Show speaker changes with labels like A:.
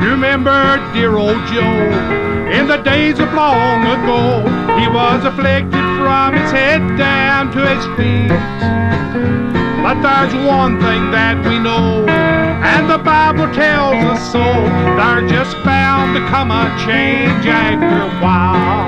A: Remember dear old Joe in the days of long ago. He was afflicted from his head down to his feet. But there's one thing that we know, and the Bible tells us so. There's just bound to come a change after a while.